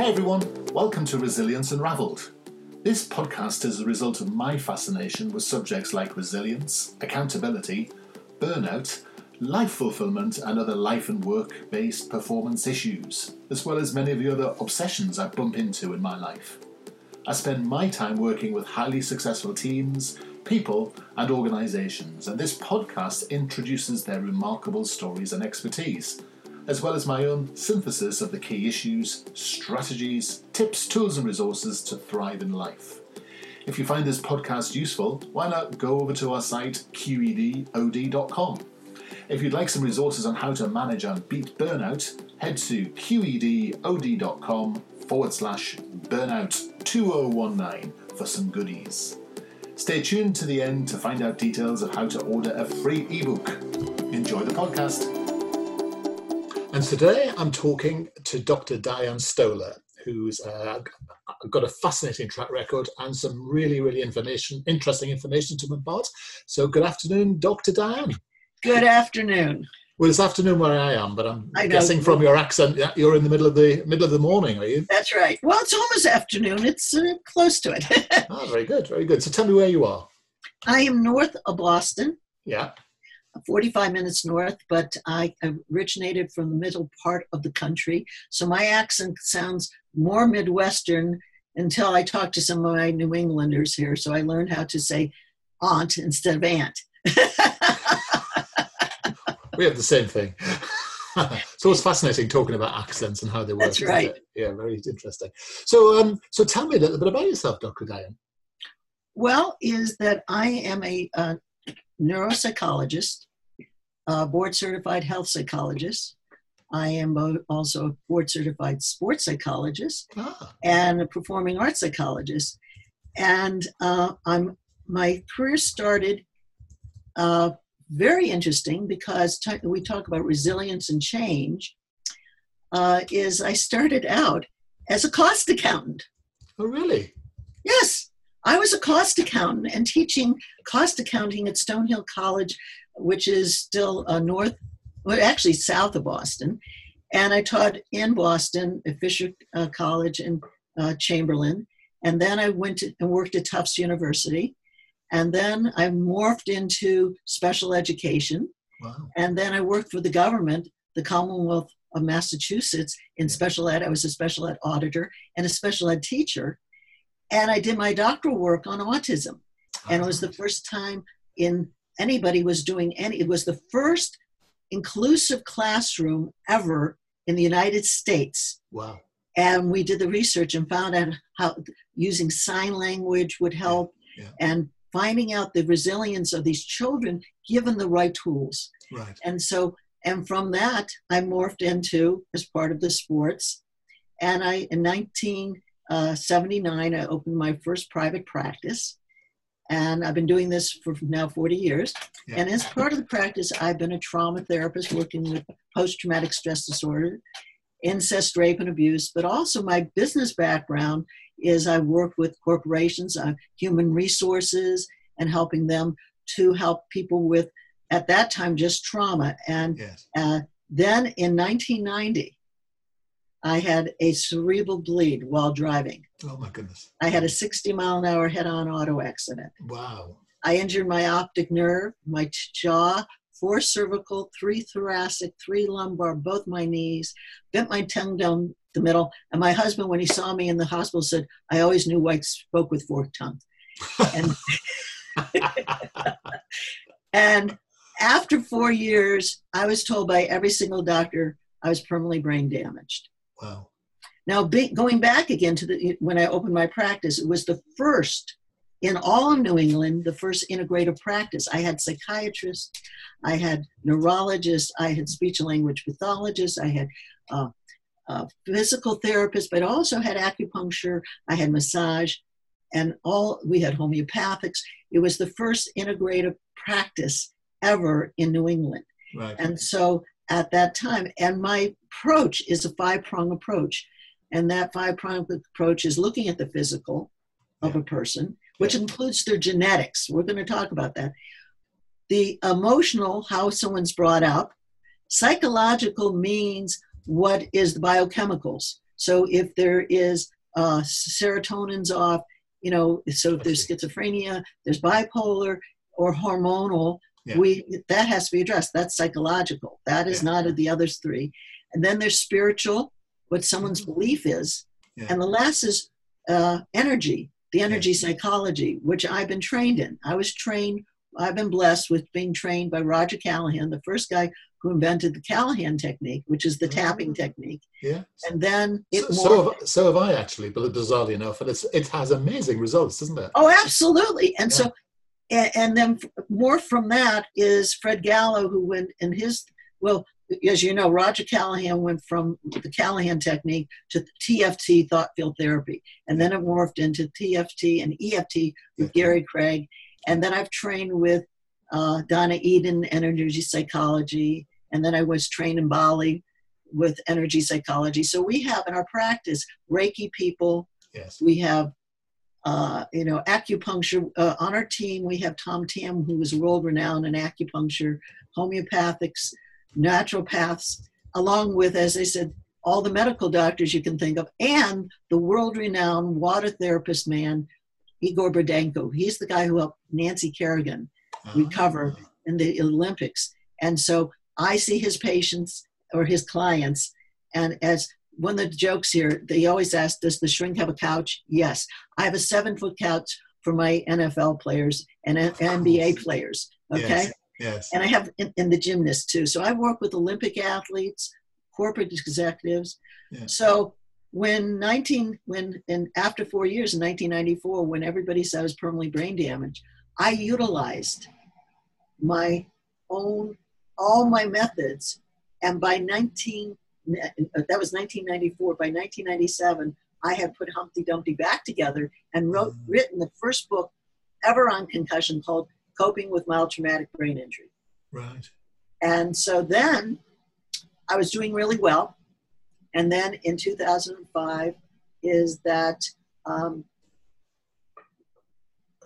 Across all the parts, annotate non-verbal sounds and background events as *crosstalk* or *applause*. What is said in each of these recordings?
Hey everyone, welcome to Resilience Unraveled. This podcast is a result of my fascination with subjects like resilience, accountability, burnout, life fulfillment, and other life and work based performance issues, as well as many of the other obsessions I bump into in my life. I spend my time working with highly successful teams, people, and organizations, and this podcast introduces their remarkable stories and expertise, as well as my own synthesis of the key issues, strategies, tips, tools, and resources to thrive in life. If you find this podcast useful, why not go over to our site qedod.com. If you'd like some resources on how to manage and beat burnout, head to qedod.com forward slash burnout 2019 for some goodies. Stay tuned to the end to find out details of how to order a free ebook. Enjoy the podcast. And today I'm talking to Dr. Diane Stoler, who's uh, got a fascinating track record and some really, really information, interesting information to impart. So, good afternoon, Dr. Diane. Good afternoon. Well, it's afternoon where I am, but I'm guessing from your accent, that you're in the middle of the middle of the morning, are you? That's right. Well, it's almost afternoon. It's uh, close to it. oh, *laughs* very good, very good. So, tell me where you are. I am north of Boston. Yeah. 45 minutes north, but I originated from the middle part of the country. So my accent sounds more Midwestern until I talk to some of my New Englanders here. So I learned how to say aunt instead of aunt. *laughs* we have the same thing. so *laughs* it's fascinating talking about accents and how they work. That's right. Yeah, very interesting. So, um, so tell me a little bit about yourself, Dr. Diane. Well, is that I am a, a neuropsychologist, a board certified health psychologist. I am also a board certified sports psychologist ah. and a performing arts psychologist. And uh, I'm my career started uh, very interesting because t- we talk about resilience and change. Uh, is I started out as a cost accountant. Oh, really? Yes, I was a cost accountant and teaching cost accounting at Stonehill College, which is still uh, north, well, actually south of Boston. And I taught in Boston at Fisher uh, College in uh, Chamberlayne. And then I went to, and worked at Tufts University. And then I morphed into special education. Wow. And then I worked for the government, the Commonwealth of Massachusetts, in special ed. I was a special ed auditor and a special ed teacher. And I did my doctoral work on autism. And it was the ah. first time in anybody was doing any, it was the first inclusive classroom ever in the United States. Wow. And we did the research and found out how using sign language would help yeah. And finding out the resilience of these children given the right tools. Right. And so, and from that, I morphed into as part of the sports. And I, in 1979, uh, I opened my first private practice. And I've been doing this for now 40 years. Yeah. And as part of the practice, I've been a trauma therapist working with post traumatic stress disorder, incest, rape, and abuse. But also, my business background is I work with corporations, uh, human resources, and helping them to help people with, at that time, just trauma. And yes. uh, then in 1990, I had a cerebral bleed while driving. Oh my goodness. I had a 60 mile an hour head on auto accident. Wow. I injured my optic nerve, my jaw, four cervical, three thoracic, three lumbar, both my knees, bent my tongue down the middle. And my husband, when he saw me in the hospital, said, I always knew whites spoke with forked tongue. And, *laughs* and after four years, I was told by every single doctor I was permanently brain damaged. Wow. Now, going back again to the when I opened my practice, it was the first in all of New England, the first integrative practice. I had psychiatrists, I had neurologists, I had speech and language pathologists, I had uh, uh, physical therapists, but also had acupuncture, I had massage, and all we had homeopathics. It was the first integrative practice ever in New England. Right. And so at that time, and my approach is a five prong approach. And that five prong approach is looking at the physical of yeah. a person, which yeah. includes their genetics. We're going to talk about that. The emotional, how someone's brought up. Psychological means what is the biochemicals. So if there is uh, serotonin's off, you know, so if there's schizophrenia, there's bipolar or hormonal, Yeah. we that has to be addressed. That's psychological. That is Yeah. not of the others three. And then there's spiritual, what someone's belief is, Yeah. and the last is uh, energy, the energy psychology, which I've been trained in. I was trained. I've been blessed with being trained by Roger Callahan, the first guy who invented the Callahan technique, which is the tapping technique. Yeah. And then it So, so, have, so have I actually, but bizarrely enough, and it's it has amazing results, doesn't it? Oh, absolutely. And so, and, and then more from that is Fred Gallo, who went in his, well, as you know, Roger Callahan went from the Callahan technique to TFT, thought field therapy. And then it morphed into TFT and EFT with Gary Craig. And then I've trained with uh, Donna Eden, energy psychology. And then I was trained in Bali with energy psychology. So we have in our practice Reiki people, Yes. we have uh, you know acupuncture uh, on our team we have tom tam who is world renowned in acupuncture homeopathics naturopaths along with as i said all the medical doctors you can think of and the world renowned water therapist man igor Burdenko. he's the guy who helped nancy kerrigan recover Ah, in the olympics and so i see his patients or his clients and as one of the jokes here, they always ask, does the shrink have a couch? Yes. I have a seven foot couch for my NFL players and NBA players. Okay. Yes. Yes. And I have in, in the gymnast too. So I work with Olympic athletes, corporate executives. Yeah. So when 19, when, and after four years in 1994, when everybody said I was permanently brain damaged, I utilized my own, all my methods. And by 19, that was 1994. By 1997, I had put Humpty Dumpty back together and wrote, Mhm. written the first book ever on concussion called Coping with Mild Traumatic Brain Injury. Right. And so then I was doing really well. And then in 2005 is that um,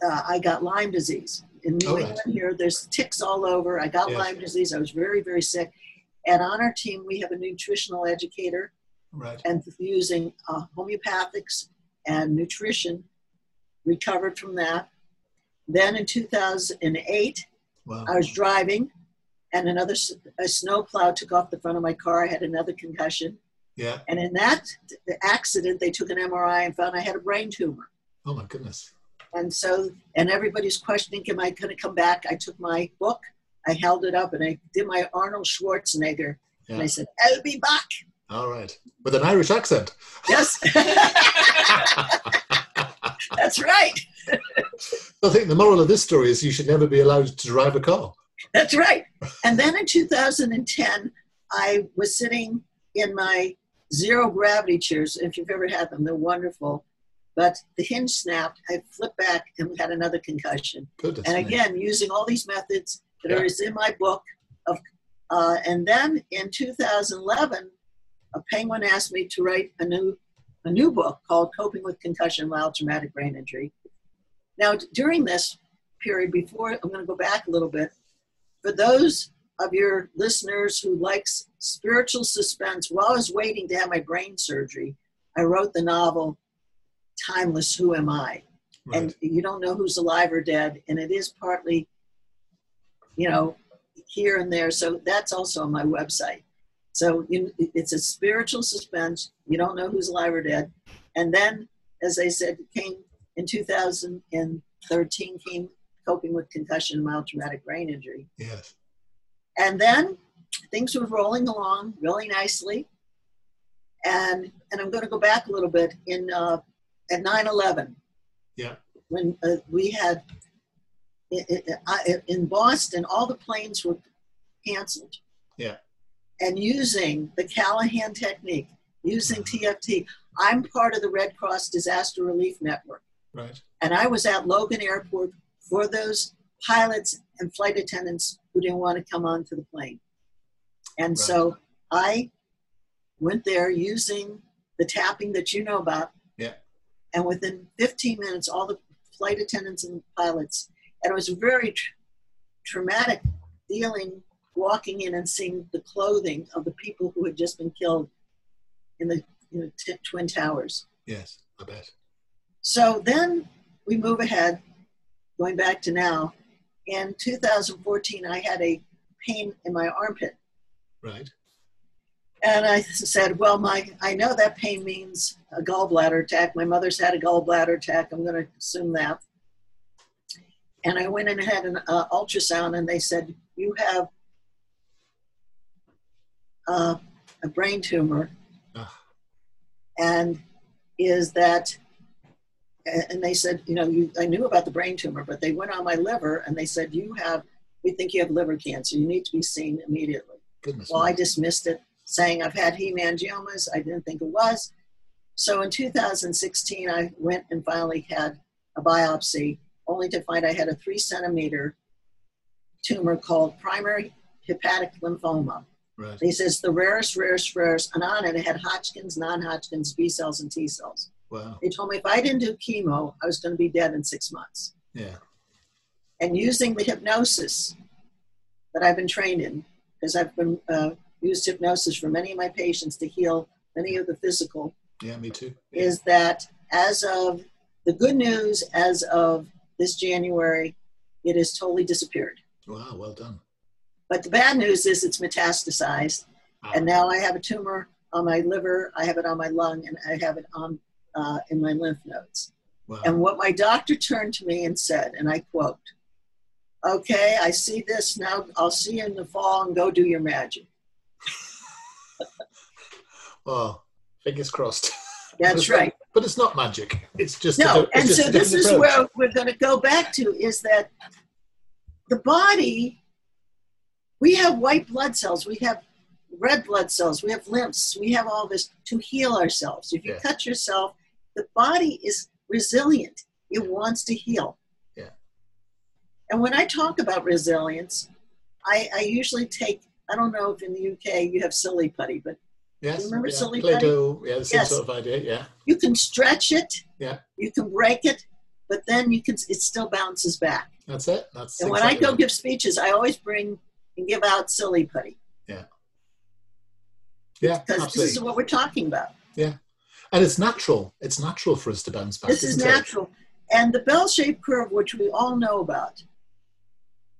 uh, I got Lyme disease. In New Oh, right. England here, there's ticks all over. I got Yes. Lyme disease. I was very, very sick. And on our team, we have a nutritional educator Right. and using uh, homeopathics and nutrition, recovered from that. Then in 2008, Wow. I was driving, and another a snowplow took off the front of my car. I had another concussion, Yeah. and in that the accident, they took an MRI and found I had a brain tumor. Oh my goodness. And so, and everybody's questioning, am I going to come back? I took my book, I held it up, and I did my Arnold Schwarzenegger, and I said, "I'll be back." All right. With an Irish accent. Yes, *laughs* that's right. I think the moral of this story is you should never be allowed to drive a car. That's right. And then in 2010, I was sitting in my zero gravity chairs. If you've ever had them, they're wonderful. But the hinge snapped. I flipped back and had another concussion. Goodness. And me. again, using all these methods that Yeah. is in my book. Of, uh, and then in 2011, a penguin asked me to write a new a new book called Coping with Concussion Mild Traumatic Brain Injury. Now, during this period, before I'm going to go back a little bit, for those of your listeners who likes spiritual suspense, while I was waiting to have my brain surgery, I wrote the novel Timeless Who Am I? Right. and you don't know who's alive or dead and it is partly you know here and there. So that's also on my website. So you, it's a spiritual suspense. You don't know who's alive or dead. And then as i said came in 2013 came coping with concussion and mild traumatic brain injury. Yes. and then things were rolling along really nicely. And and i'm going to go back a little bit in uh, at 9-11 Yeah. when uh, we had in boston all the planes were canceled Yeah. and using the callahan technique using tft i'm part of the red cross disaster relief network Right. and I was at Logan Airport for those pilots and flight attendants who didn't want to come onto the plane. And so I went there using the tapping that you know about. Yeah. And within 15 minutes, all the flight attendants and pilots, and it was very tr- traumatic dealing, walking in and seeing the clothing of the people who had just been killed in the you know, t- Twin Towers. Yes, I bet. So then we move ahead, going back to now. In 2014, I had a pain in my armpit. Right. And I said, Well, my I know that pain means a gallbladder attack. My mother's had a gallbladder attack. I'm going to assume that. And I went and had an uh, ultrasound, and they said, You have uh, a brain tumor. Ah. And is that, and they said, You know, you, I knew about the brain tumor, but they went on my liver and they said, You have, we think you have liver cancer. You need to be seen immediately. Goodness. Well, me. I dismissed it, saying I've had hemangiomas. I didn't think it was. So in 2016, I went and finally had a biopsy, only to find I had a three centimeter tumor called primary hepatic lymphoma. right. He says the rarest, rarest, rarest, and on it, it had Hodgkin's, non Hodgkin's, B cells, and T cells. Wow. They told me if I didn't do chemo, I was going to be dead in six months. Yeah. And using the hypnosis that I've been trained in, because I've been uh, used hypnosis for many of my patients to heal many of the physical, Yeah, me too. is that as of the good news, as of this January, it has totally disappeared. Wow, well done. But the bad news is it's metastasized, Ah, and now I have a tumor on my liver, I have it on my lung, and I have it on uh, in my lymph nodes. wow. And what my doctor turned to me and said, and I quote, "Okay, I see this now. I'll see you in the fall, and go do your magic." *laughs* well, fingers crossed. *laughs* That's right. But it's not magic. It's just No, di- it's and just so a this is approach. where we're going to go back to is that the body, we have white blood cells, we have red blood cells, we have lymphs, we have all this to heal ourselves. If you Yeah. cut yourself, the body is resilient. It wants to heal. Yeah. And when I talk about resilience, I, I usually take, I don't know if in the UK you have silly putty, but Yes. remember yeah. silly Play-Doh. Yeah, the same Yes. sort of idea. Yeah. you can stretch it, Yeah. you can break it, but then you can, it still bounces back. That's it. That's And when I exactly go right. give speeches, I always bring and give out silly putty yeah, Yeah. because this absolutely. is what we're talking about. Yeah. And it's natural. It's natural for us to bounce back. This is isn't it? natural. And the bell shaped curve, which we all know about,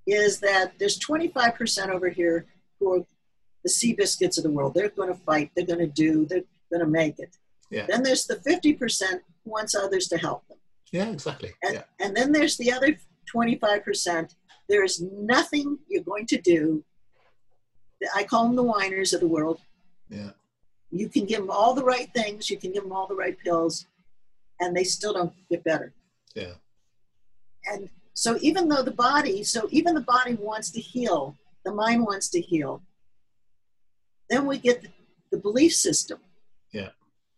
is that there's 25% over here who are the Seabiscuits of the world. They're going to fight, they're going to do, they're going to make it. Yeah. Then there's the 50% who wants others to help them. Yeah, exactly. And, Yeah. and then there's the other 25%. There is nothing you're going to do. I call them the whiners of the world. Yeah. You can give them all the right things, you can give them all the right pills, and they still don't get better. Yeah. And so, even though the body, so even the body wants to heal, the mind wants to heal, then we get the, the belief system. Yeah.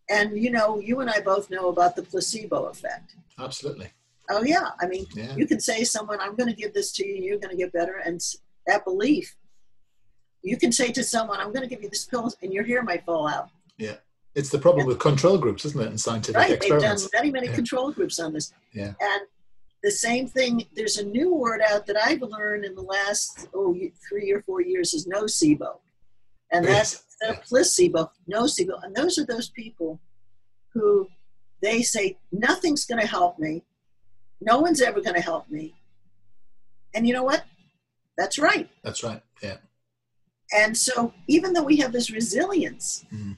And you know, you and I both know about the placebo effect. Absolutely. Oh, yeah. I mean, Yeah. you can say to someone, I'm going to give this to you, you're going to get better. And that belief, you can say to someone, I'm going to give you this pill, and your hair might fall out. Yeah, it's the problem with control groups, isn't it? In scientific Right? They've done many, many Yeah. control groups on this. Yeah. And the same thing, there's a new word out that I've learned in the last oh, three or four years is nocebo. And that's Yes. instead of placebo, nocebo. And those are those people who they say, nothing's going to help me. No one's ever going to help me. And you know what? That's right. That's right. Yeah. And so, even though we have this resilience, Mm.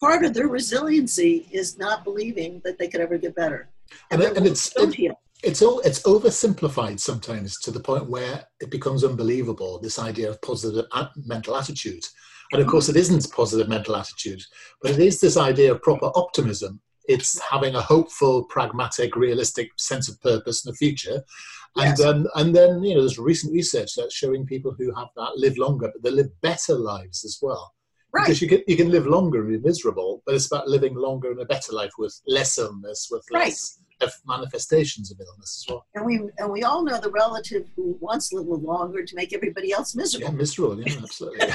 part of their resiliency is not believing that they could ever get better. And, it- and it's it-. It's all it's oversimplified sometimes to the point where it becomes unbelievable. This idea of positive mental attitude, and of course, it isn't positive mental attitude, but it is this idea of proper optimism. It's having a hopeful, pragmatic, realistic sense of purpose in the future, and Yes. then and then you know there's recent research that's showing people who have that live longer, but they live better lives as well. Right. Because you can you can live longer and be miserable, but it's about living longer and a better life with less illness, with less of manifestations of illness as well. And we and we all know the relative who wants a little longer to make everybody else Yeah, miserable. miserable. Yeah, absolutely. *laughs*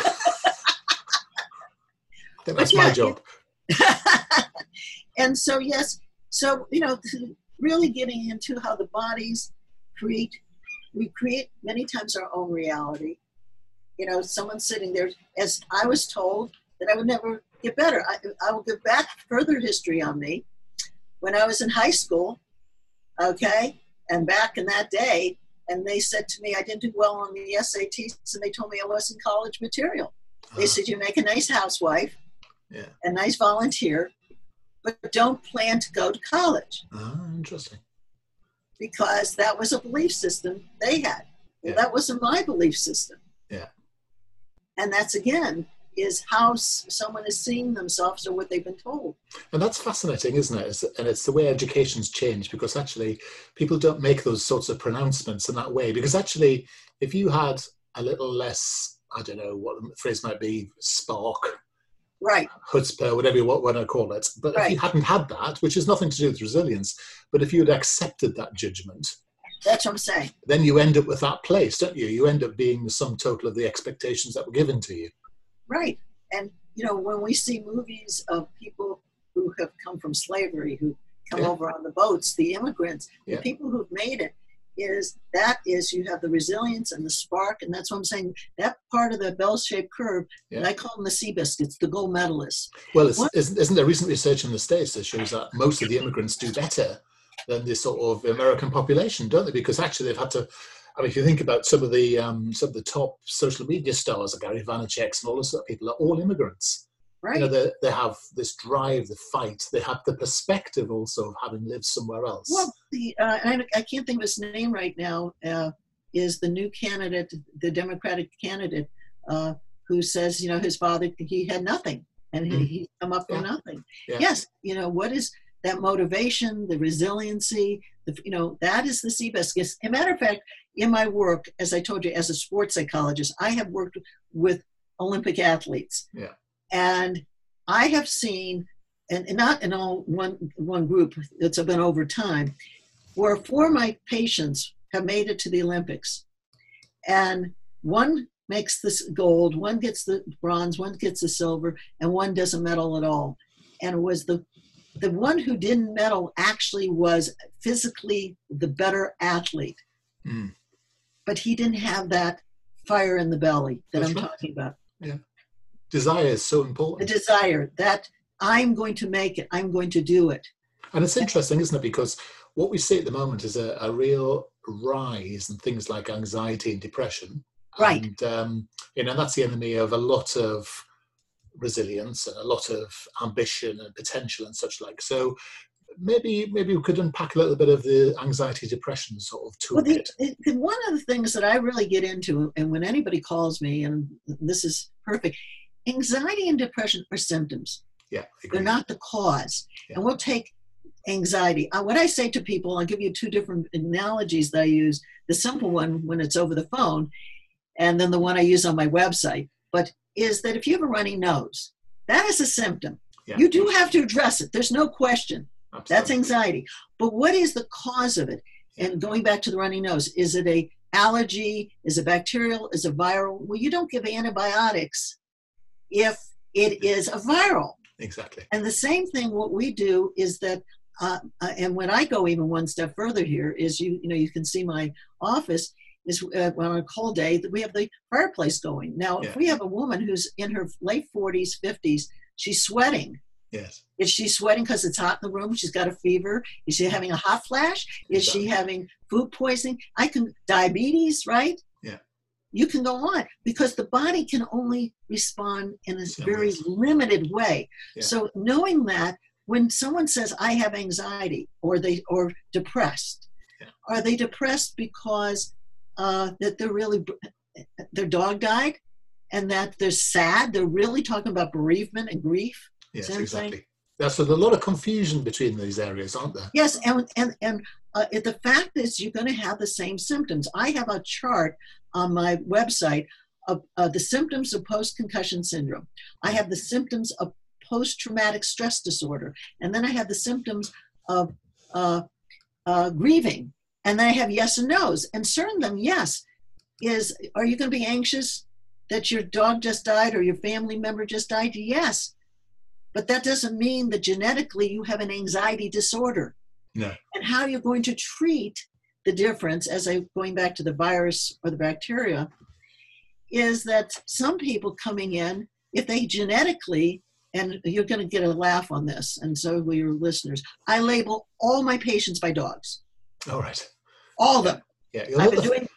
Think that's yeah, my job. *laughs* and so yes, so you know, really getting into how the bodies create we create many times our own reality. You know, someone sitting there, as I was told that I would never get better. I, I will give back further history on me. When I was in high school, okay, and back in that day, and they said to me, I didn't do well on the SATs, and they told me I wasn't college material. They uh said, You make a nice housewife, yeah. a nice volunteer, but don't plan to go to college. Oh, interesting. Because that was a belief system they had. Well, yeah. That wasn't my belief system. Yeah. And that's again is how someone is seeing themselves or what they've been told. And that's fascinating, isn't it? It's, and it's the way education's changed because actually people don't make those sorts of pronouncements in that way. Because actually, if you had a little less, I don't know what the phrase might be, spark, right, chutzpah, whatever you want to call it, but right. if you hadn't had that, which has nothing to do with resilience, but if you had accepted that judgment, that's what I'm saying. Then you end up with that place, don't you? You end up being the sum total of the expectations that were given to you. Right. And, you know, when we see movies of people who have come from slavery, who come yeah. over on the boats, the immigrants, yeah. the people who've made it, is that is you have the resilience and the spark, and that's what I'm saying. That part of the bell-shaped curve, yeah. I call them the Seabiscuits, the gold medalists. Well, isn't, isn't there recent research in the states that shows that most of the immigrants do better than the sort of American population, don't they? Because actually they've had to I mean, if you think about some of the um, some of the top social media stars, like Gary Vaynerchuk and all those people, are all immigrants. Right. You know, they, they have this drive, the fight. They have the perspective also of having lived somewhere else. Well, the uh, I, I, can't think of his name right now. Uh, is the new candidate, the Democratic candidate, uh, who says, you know, his father he had nothing and he, mm. he come up yeah. for nothing. Yeah. Yes, you know what is that motivation, the resiliency, the, you know, that is the CBEST. As a matter of fact, in my work, as I told you, as a sports psychologist, I have worked with Olympic athletes. Yeah. And I have seen, and, not in all one, one group, it's been over time, where four of my patients have made it to the Olympics. And one makes this gold, one gets the bronze, one gets the silver, and one doesn't medal at all. And it was the the one who didn't medal actually was physically the better athlete. Mm. But he didn't have that fire in the belly that That's I'm right. talking about. Yeah. Desire is so important. The desire that I'm going to make it, I'm going to do it. And it's interesting, isn't it? Because what we see at the moment is a, a real rise in things like anxiety and depression. Right. And, um, you know, that's the enemy of a lot of resilience and a lot of ambition and potential and such like. So maybe maybe we could unpack a little bit of the anxiety depression sort of toolkit. Well, the, the, one of the things that I really get into, and when anybody calls me, and this is perfect, anxiety and depression are symptoms. Yeah, they're not the cause. Yeah. And we'll take anxiety. Uh, what I say to people, I'll give you two different analogies that I use. The simple one when it's over the phone, and then the one I use on my website. But is that if you have a runny nose, that is a symptom. Yeah. You do have to address it. There's no question. Absolutely. That's anxiety. But what is the cause of it? And going back to the runny nose, is it a allergy? Is it bacterial? Is it viral? Well, you don't give antibiotics if it is a viral. Exactly. And the same thing, what we do is that, uh, uh, and when I go even one step further here, is you, you know, you can see my office is uh, on a cold day we have the fireplace going. Now, yeah. if we have a woman who's in her late 40s, 50s, she's sweating. Yes. Is she sweating because it's hot in the room? She's got a fever. Is she having a hot flash? Is exactly. she having food poisoning? I can diabetes, right? Yeah. You can go on because the body can only respond in a very limited way. Yeah. So knowing that when someone says I have anxiety or they or depressed, yeah. are they depressed because uh, that they're really their dog died and that they're sad. They're really talking about bereavement and grief. Yes, exactly. That's a lot of confusion between these areas, aren't there? Yes, and and and uh, the fact is, you're going to have the same symptoms. I have a chart on my website of uh, the symptoms of post-concussion syndrome. I have the symptoms of post-traumatic stress disorder, and then I have the symptoms of uh, uh grieving, and then I have yes and no's. And certain them, yes, is are you going to be anxious that your dog just died or your family member just died? Yes. But that doesn't mean that genetically you have an anxiety disorder. No. And how you're going to treat the difference, as I going back to the virus or the bacteria, is that some people coming in, if they genetically and you're going to get a laugh on this, and so will your listeners. I label all my patients by dogs. All right. All of them. Yeah, I've been doing.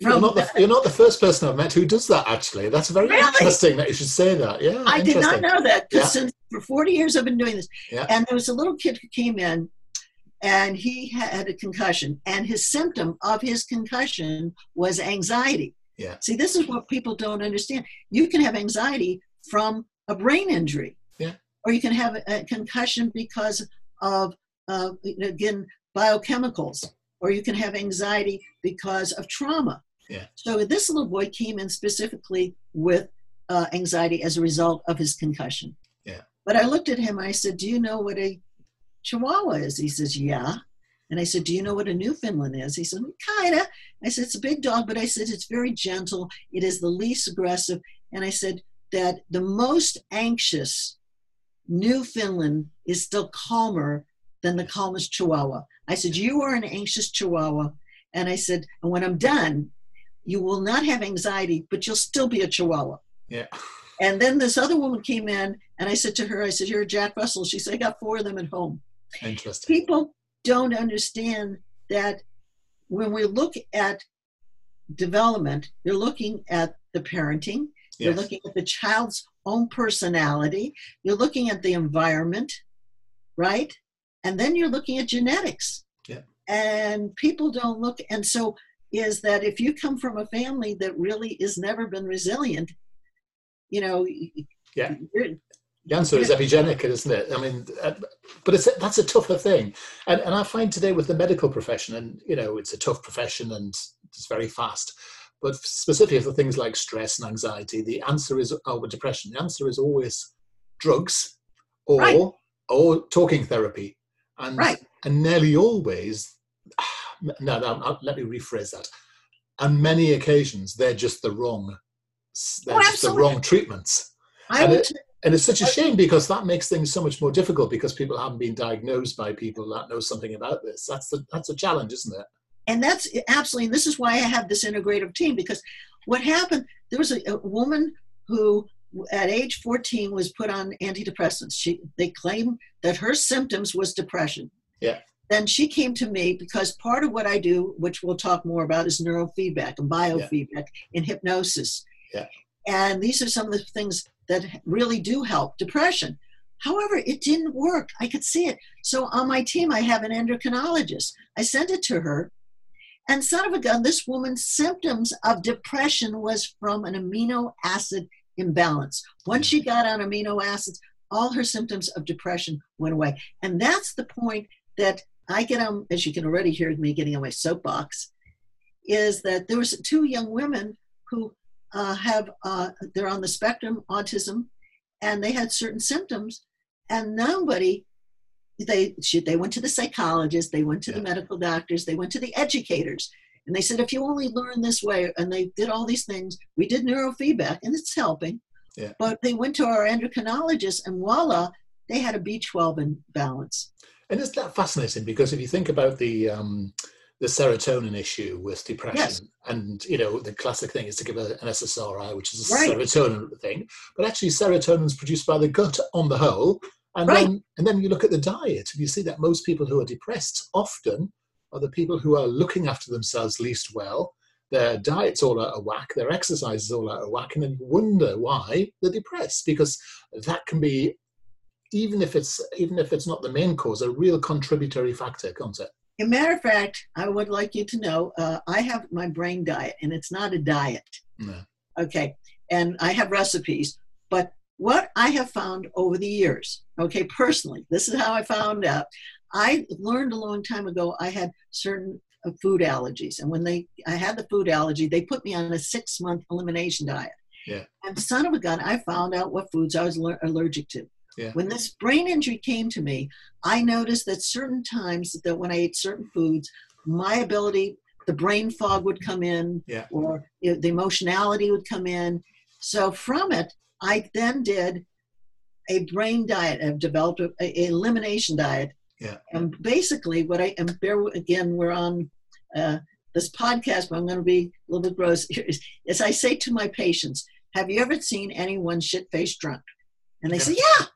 You're not, the, you're not the first person I've met who does that. Actually, that's very really? interesting that you should say that. Yeah, I did not know that yeah. since for 40 years I've been doing this. Yeah. And there was a little kid who came in, and he had a concussion, and his symptom of his concussion was anxiety. Yeah. See, this is what people don't understand. You can have anxiety from a brain injury. Yeah. Or you can have a concussion because of, uh, again, biochemicals. Or you can have anxiety because of trauma. Yeah. So this little boy came in specifically with uh, anxiety as a result of his concussion. Yeah. But I looked at him. I said, "Do you know what a Chihuahua is?" He says, "Yeah." And I said, Do you know what a Newfoundland is? He said, Kinda. I said, It's a big dog, but I said, It's very gentle. It is the least aggressive. And I said, That the most anxious Newfoundland is still calmer than the calmest Chihuahua. I said, You are an anxious Chihuahua. And I said, And when I'm done, you will not have anxiety, but you'll still be a Chihuahua. Yeah. And then this other woman came in, and I said to her, I said, You're a Jack Russell. She said, I got four of them at home. Interesting. People don't understand that when we look at development, you're looking at the parenting, yes. you're looking at the child's own personality, you're looking at the environment, right? And then you're looking at genetics. Yeah. And people don't look, and so is that if you come from a family that really has never been resilient, you know, yeah. The answer is epigenetic, isn't it? I mean, uh, but it's that's a tougher thing, and and I find today with the medical profession, and you know, it's a tough profession and it's very fast. But specifically for things like stress and anxiety, the answer is, or depression, the answer is always drugs or right. or talking therapy, and right. and nearly always, no, no, let me rephrase that. On many occasions, they're just the wrong, they're oh, just the wrong treatments. I would. It, and it's such a shame because that makes things so much more difficult because people haven't been diagnosed by people that know something about this. That's the that's a challenge, isn't it? And that's absolutely. And this is why I have this integrative team because what happened? There was a, a woman who, at age 14, was put on antidepressants. She they claim that her symptoms was depression. Yeah. Then she came to me because part of what I do, which we'll talk more about, is neurofeedback and biofeedback yeah. and hypnosis. Yeah. And these are some of the things that really do help depression. However, it didn't work. I could see it. So on my team, I have an endocrinologist. I sent it to her. And son of a gun, this woman's symptoms of depression was from an amino acid imbalance. Once she got on amino acids, all her symptoms of depression went away. And that's the point that I get on, as you can already hear me getting on my soapbox, is that there was two young women who uh, have uh, they're on the spectrum autism and they had certain symptoms and nobody they should they went to the psychologist they went to yeah. the medical doctors they went to the educators and they said if you only learn this way and they did all these things we did neurofeedback and it's helping yeah. but they went to our endocrinologist and voila they had a b12 imbalance and isn't that fascinating because if you think about the um, the serotonin issue with depression. Yes. And, you know, the classic thing is to give a, an SSRI, which is a right. serotonin thing. But actually, serotonin is produced by the gut on the whole. And, right. then, and then you look at the diet, and you see that most people who are depressed often are the people who are looking after themselves least well. Their diet's all out of whack, their exercise is all out of whack, and then you wonder why they're depressed because that can be, even if it's even if it's not the main cause, a real contributory factor, can't it? a matter of fact, I would like you to know uh, I have my brain diet, and it's not a diet. No. Okay. And I have recipes. But what I have found over the years, okay, personally, this is how I found out. I learned a long time ago I had certain uh, food allergies. And when they I had the food allergy, they put me on a six month elimination diet. Yeah. And son of a gun, I found out what foods I was allergic to. Yeah. When this brain injury came to me, I noticed that certain times that when I ate certain foods, my ability, the brain fog would come in, yeah. or the emotionality would come in. So from it, I then did a brain diet. I've developed an elimination diet. Yeah. And basically, what I and bear again, we're on uh, this podcast, but I'm going to be a little bit gross. As I say to my patients, have you ever seen anyone shit faced drunk? And they yeah. say, yeah.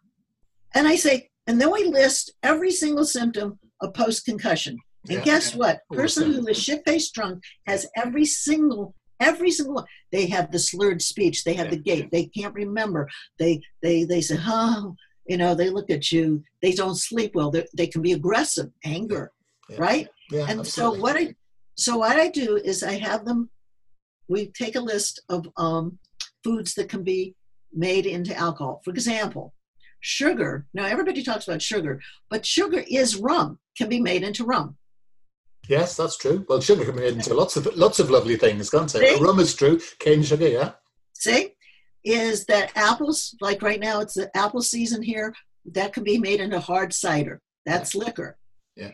And I say, and then we list every single symptom of post concussion. And Yeah, guess yeah. what? Person who is shit faced drunk has every single, every single one. They have the slurred speech. They have Yeah, the gait. They can't remember. They they they say, oh, you know, they look at you. They don't sleep well. They, they can be aggressive, anger, Yeah. right? Yeah, and absolutely. so what I so what I do is I have them. We take a list of um, foods that can be made into alcohol. For example, sugar. Now everybody talks about sugar, but sugar is rum. Can be made into rum. Yes, that's true. Well, sugar can be made into lots of lots of lovely things, can't it? Rum is true. Cane sugar, yeah. See, is that apples? Like right now, it's the apple season here. That can be made into hard cider. That's liquor. Yeah.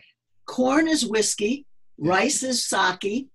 Corn is whiskey. Yeah. Rice is sake.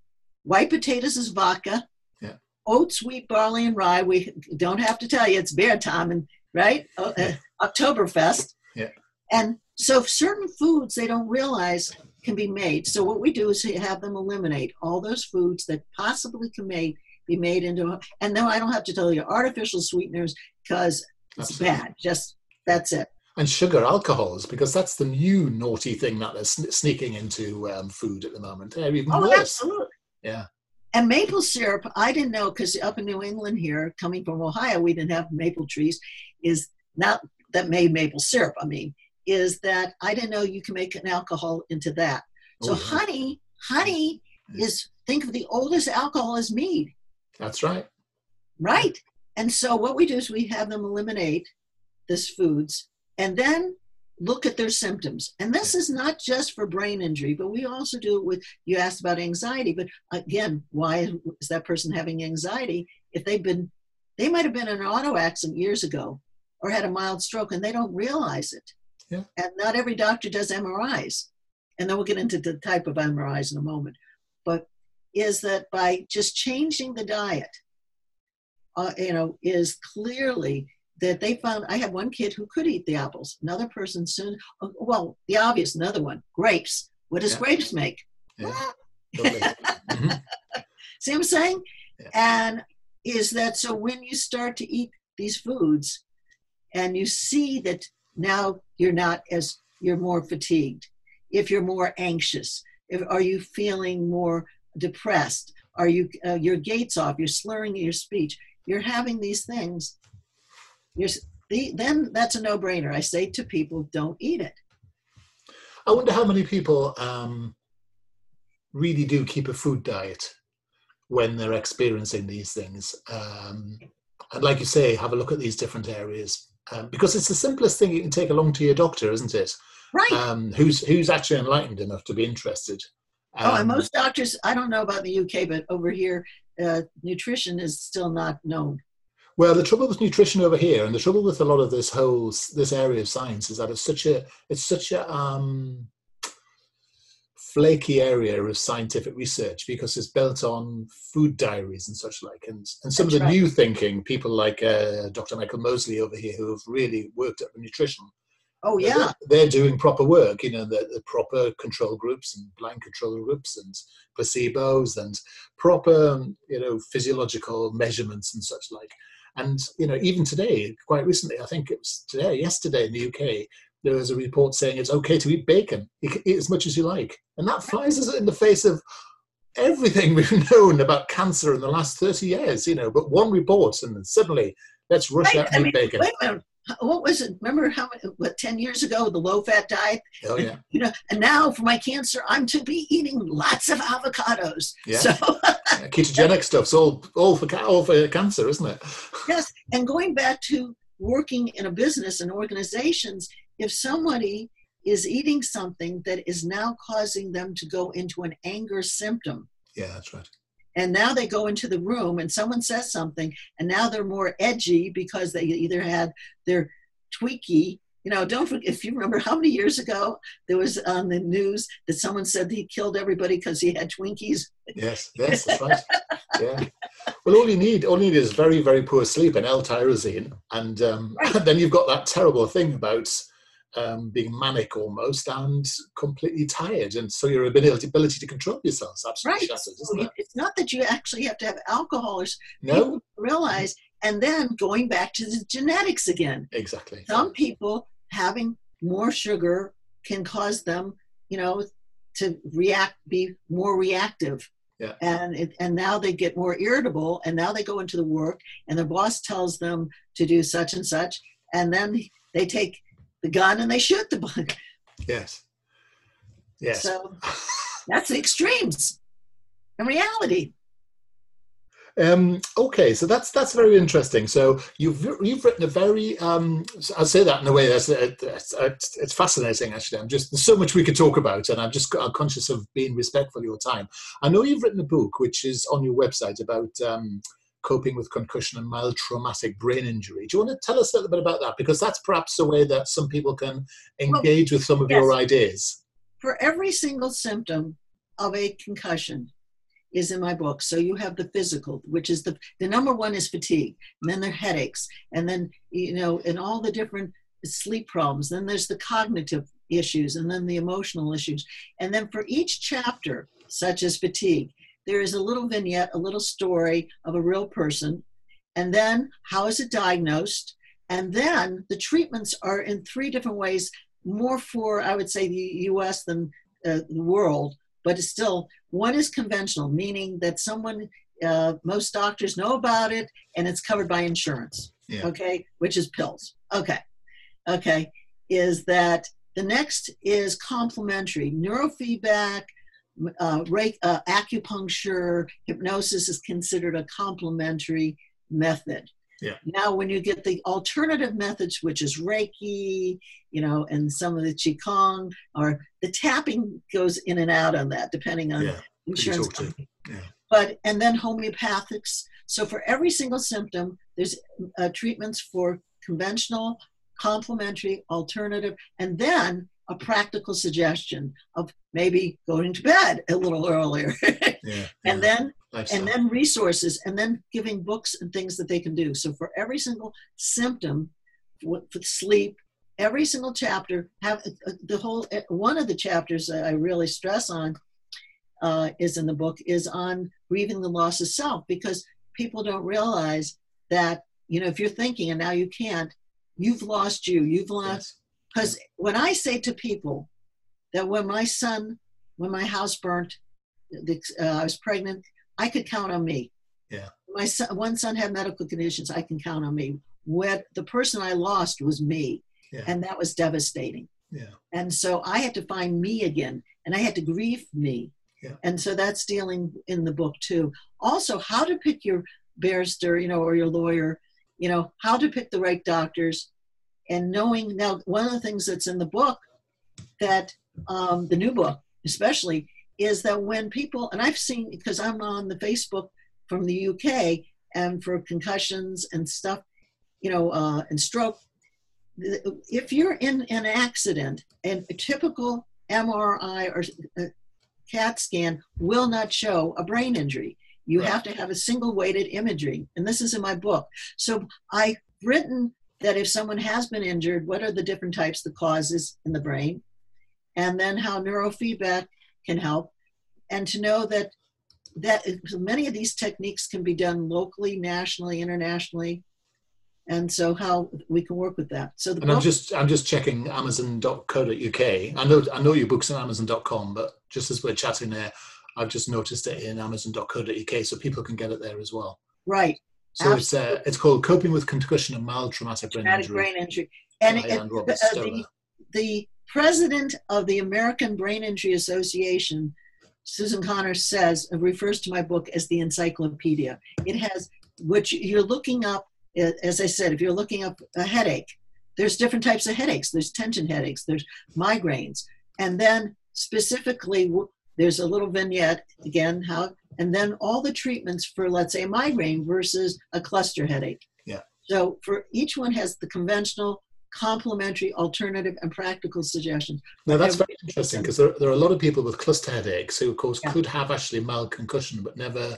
White potatoes is vodka. Yeah. Oats, wheat, barley, and rye. We don't have to tell you it's beer time, and right, uh, uh, Oktoberfest. Yeah. And so certain foods they don't realize can be made. So what we do is have them eliminate all those foods that possibly can made be made into and then I don't have to tell you artificial sweeteners because it's bad. Just that's it. And sugar alcohols, because that's the new naughty thing that is sne- sneaking into um, food at the moment. They're even Oh, worse. absolutely. Yeah. And maple syrup, I didn't know because up in New England here, coming from Ohio, we didn't have maple trees. Is not that made maple syrup. I mean, is that I didn't know you can make an alcohol into that. So Oh, yeah. honey, honey is think of the oldest alcohol as mead. That's right. Right. And so what we do is we have them eliminate this foods and then look at their symptoms. And this is not just for brain injury, but we also do it with you asked about anxiety, but again, why is that person having anxiety if they've been they might have been in an auto accident years ago or had a mild stroke and they don't realize it. Yeah. And not every doctor does MRIs. And then we'll get into the type of MRIs in a moment. But is that by just changing the diet, uh, you know, is clearly that they found. I have one kid who could eat the apples. Another person soon. oh, Well, the obvious, another one, grapes. What does Yeah. grapes make? Yeah. *laughs* Lovely. Mhm. See what I'm saying? Yeah. And is that so when you start to eat these foods and you see that now you're not as you're more fatigued, if you're more anxious, if are you feeling more depressed, are you uh, your gates off, you're slurring your speech, you're having these things, you're the, then that's a no-brainer. I say to people, don't eat it. I wonder how many people um, really do keep a food diet when they're experiencing these things. Um, and like you say, have a look at these different areas um, because it's the simplest thing you can take along to your doctor, isn't it? Right. Um, who's who's actually enlightened enough to be interested. oh, and Um, most doctors, I don't know about the UK, but over here, uh, nutrition is still not known. Well, the trouble with nutrition over here, and the trouble with a lot of this whole this area of science, is that it's such a it's such a um, flaky area of scientific research because it's built on food diaries and such like, and and some That's of the right. new thinking people like uh, Dr. Michael Mosley over here who have really worked at nutrition. Oh they're- yeah, they're doing proper work. You know, the, the proper control groups and blind control groups and placebos and proper, you know, physiological measurements and such like. And you know, even today, quite recently, I think it was today, yesterday in the UK, there was a report saying it's okay to eat bacon. You can eat as much as you like, and that flies us in the face of everything *laughs* we've known about cancer in the last thirty years. You know, but one report, and then suddenly let's rush Right, out and mean, eat bacon. wait a minute. What was it? Remember how what ten years ago the low fat diet? Oh yeah, You know, and now for my cancer, I'm to be eating lots of avocados. Yeah. So Yeah, ketogenic *laughs* stuff's all all for all for cancer, isn't it? yes, and going back to working in a business and organizations, if somebody is eating something that is now causing them to go into an anger symptom, Yeah, that's right. and now they go into the room and someone says something and now they're more edgy because they either had their tweaky you know don't forget if you remember how many years ago there was on the news that someone said he killed everybody because he had twinkies Yes, yes, that's right. Yeah. Well, all you need, all you need is very, very poor sleep and L-tyrosine, and um, Right. *laughs* then you've got that terrible thing about um, being manic almost and completely tired, and so your ability, ability to control yourself is absolutely right shattered, So isn't you- it? it's not that you actually have to have alcohol No, realize and then going back to the genetics again exactly. some people having more sugar can cause them, you know, to react, be more reactive. Yeah. And it, and now they get more irritable, and now they go into the work, and their boss tells them to do such and such, and then they take the gun and they shoot the bug. Yes. Yes. So that's the extremes. In reality. Um, okay, so that's that's very interesting. So you've you've written a very um, I'll say that in a way that's it's, it's, fascinating. Actually, I'm just there's so much we could talk about, and I'm just I'm conscious of being respectful of your time. I know you've written a book which is on your website about um, coping with concussion and mild traumatic brain injury. Do you want to tell us a little bit about that? Because that's perhaps a way that some people can engage well, with some of yes. your ideas. For every single symptom of a concussion, is in my book. So you have the physical, which is the the number one is fatigue, and then there are headaches, and then you know, and all the different sleep problems. Then there's the cognitive issues, and then the emotional issues, and then for each chapter, such as fatigue, there is a little vignette, a little story of a real person, and then how is it diagnosed, and then the treatments are in three different ways, more for I would say the U.S. than uh, the world but it's still one is conventional, meaning that someone uh, most doctors know about it and it's covered by insurance. Yeah. Okay, which is pills. Okay, okay, is that the next is complementary neurofeedback. Uh, rate, uh, acupuncture, hypnosis is considered a complementary method. Yeah. Now, when you get the alternative methods, which is Reiki, you know, and some of the Qigong, or the tapping goes in and out on that, depending on yeah. insurance company. Yeah. But and then homeopathics. So for every single symptom, there's uh, treatments for conventional, complementary, alternative, and then a practical suggestion of maybe going to bed a little earlier. *laughs* yeah, and then Lifestyle. and then resources and then giving books and things that they can do so for every single symptom for sleep every single chapter have uh, the whole uh, one of the chapters that i really stress on uh, is in the book is on grieving the loss of self because people don't realize that you know if you're thinking and now you can't you've lost you you've lost because when i say to people that when my son when my house burnt uh, i was pregnant I could count on me. Yeah. My son, one son had medical conditions. I can count on me. What the person I lost was me, yeah. and that was devastating. Yeah. And so I had to find me again, and I had to grieve me. Yeah. And so that's dealing in the book too. Also, how to pick your barrister, you know, or your lawyer, you know, how to pick the right doctors, and knowing now one of the things that's in the book that um, the new book especially is that when people, and I've seen, because I'm on the Facebook from the UK and for concussions and stuff, you know, uh, and stroke, if you're in an accident and a typical MRI or uh, CAT scan will not show a brain injury. You right. have to have a single weighted imaging, and this is in my book. So I've written that if someone has been injured, what are the different types, the causes in the brain, and then how neurofeedback can help. And to know that that many of these techniques can be done locally nationally internationally. And so how we can work with that. So and book, i'm just i'm just checking amazon.co.uk i know i know your books on amazon.com but just as we're chatting there i've just noticed it in amazon.co.uk so people can get it there as well. Right so it's uh, it's called coping with concussion and mild traumatic brain injury brain injury and it, uh, the, the president of the American Brain Injury Association, Susan Connor, says, refers to my book as the encyclopedia. It has, which you're looking up, as I said, if you're looking up a headache, there's different types of headaches. There's tension headaches, there's migraines. And then specifically, there's a little vignette, again, how, and then all the treatments for, let's say, migraine versus a cluster headache. Yeah. So for each one has the conventional complementary, alternative, and practical suggestions. Now that's very interesting because there, there are a lot of people with cluster headaches who, of course, yeah. could have actually mild concussion, but never.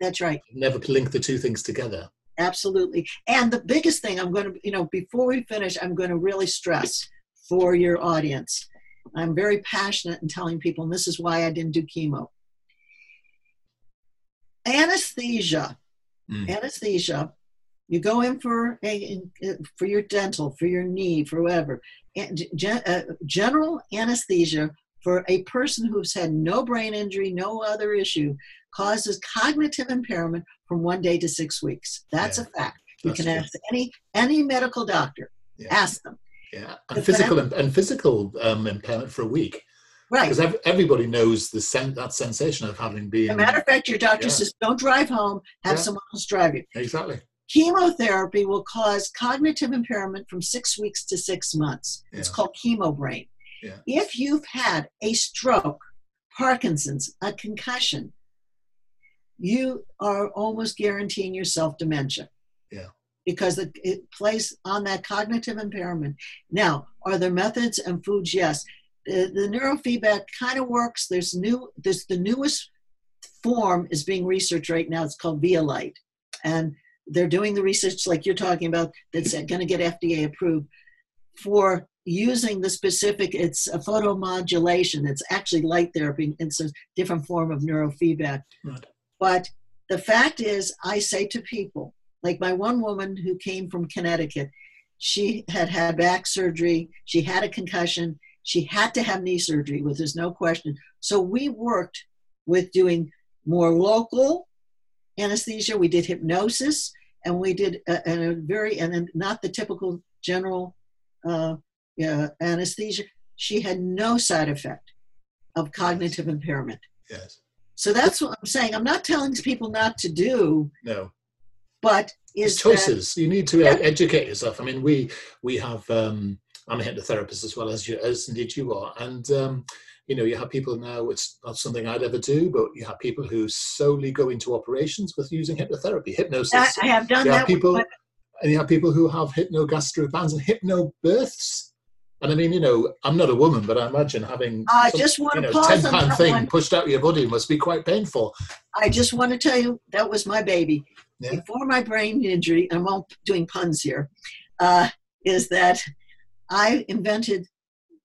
That's right. Never link the two things together. Absolutely. And the biggest thing I'm going to, you know, before we finish, I'm going to really stress for your audience. I'm very passionate in telling people, and this is why I didn't do chemo. Anesthesia, mm. anesthesia You go in for a for your dental, for your knee, for whatever. Gen, uh, general anesthesia for a person who's had no brain injury, no other issue, causes cognitive impairment from one day to six weeks. That's yeah, a fact. You can true. ask any any medical doctor. Yeah. Ask them. Yeah, and physical fact, and physical um, impairment for a week. Right. Because everybody knows the sen- that sensation of having been. As a matter of fact, your doctor yeah. says, "Don't drive home. Have someone else drive you." Exactly. Chemotherapy will cause cognitive impairment from six weeks to six months. It's called chemo brain. Yeah. If you've had a stroke, Parkinson's, a concussion, you are almost guaranteeing yourself dementia. Yeah. Because it, plays on that cognitive impairment. Now, are there methods and foods? Yes. The, the neurofeedback kind of works. There's new. There's the newest form is being researched right now. It's called Vielight, and they're doing the research like you're talking about. That's going to get FDA approved for using the specific, it's a photomodulation. It's actually light therapy. It's a different form of neurofeedback. Right. But the fact is, I say to people, like my one woman who came from Connecticut, she had had back surgery, she had a concussion, she had to have knee surgery, with there's no question. So we worked with doing more local anesthesia. We did hypnosis, and we did a, a very and not the typical general uh, uh, anesthesia, she had no side effect of cognitive impairment. Yes. So that's what I'm saying. I'm not telling people not to do. No. But is choices. That, you need to yeah. educate yourself. I mean, we we have. Um, I'm a hypnotherapist as well as you, as indeed you are, and um, you know, you have people now. It's not something I'd ever do, but you have people who solely go into operations with using hypnotherapy, hypnosis. I, I have done you that. Have people, and you have people who have hypnogastric bands and hypnobirths. And I mean, you know, I'm not a woman, but I imagine having I some, just want you know, to ten pound thing one. pushed out of your body must be quite painful. I just want to tell you that was my baby. Yeah. Before my brain injury, and I'm all doing puns here, uh, is that I invented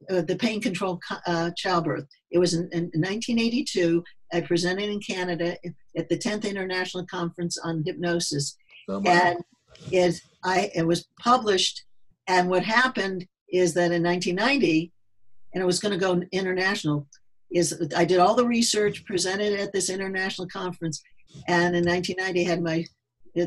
uh, the pain control uh, childbirth. It was in, in, 1982. I presented in Canada at the 10th International Conference on Hypnosis, oh and it I it was published. And what happened is that in 1990, and it was going to go international, is I did all the research, presented at this international conference, and in 1990 had my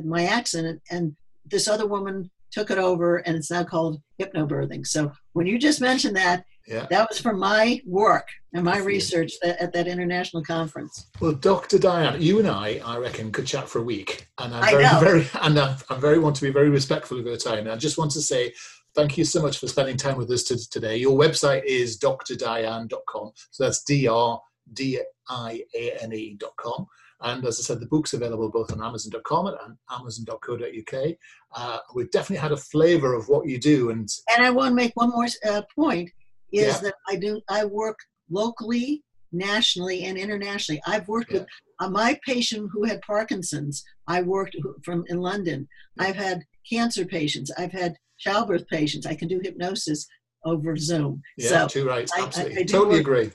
my accident, and this other woman took it over, and it's now called hypnobirthing. So when you just mentioned that, yeah. That was from my work and my research at that international conference. Well, Dr. Diane, you and I, I reckon, could chat for a week, and I'm I very, know. very, and I'm, I'm very want to be very respectful of your time. And I just want to say thank you so much for spending time with us today. Your website is drdiane.com, so that's d r d i a n e.com. And as I said, the book's available both on Amazon.com and Amazon.co.uk. Uh, we've definitely had a flavour of what you do, and and I want to make one more uh, point is yeah. that I do I work locally, nationally, and internationally. I've worked yeah. with uh, my patient who had Parkinson's. I worked from in London. I've had cancer patients. I've had childbirth patients. I can do hypnosis over Zoom. Yeah, so too right. Absolutely, I, I totally work. agree.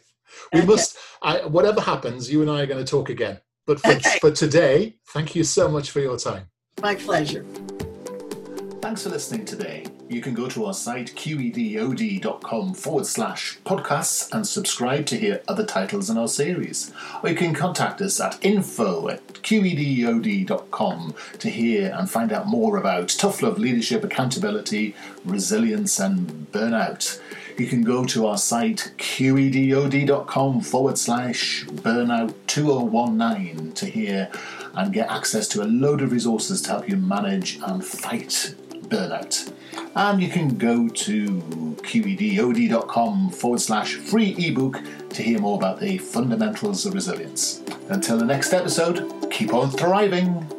We okay. must. I, whatever happens, you and I are going to talk again. But for, okay. for today, thank you so much for your time. My pleasure. Thanks for listening today. You can go to our site qedod.com forward slash podcasts and subscribe to hear other titles in our series. Or you can contact us at info at qedod.com to hear and find out more about tough love, leadership, accountability, resilience, and burnout. You can go to our site qedod.com forward slash burnout 2019 to hear and get access to a load of resources to help you manage and fight burnout. And you can go to qedod.com forward slash free ebook to hear more about the fundamentals of resilience. Until the next episode, keep on thriving.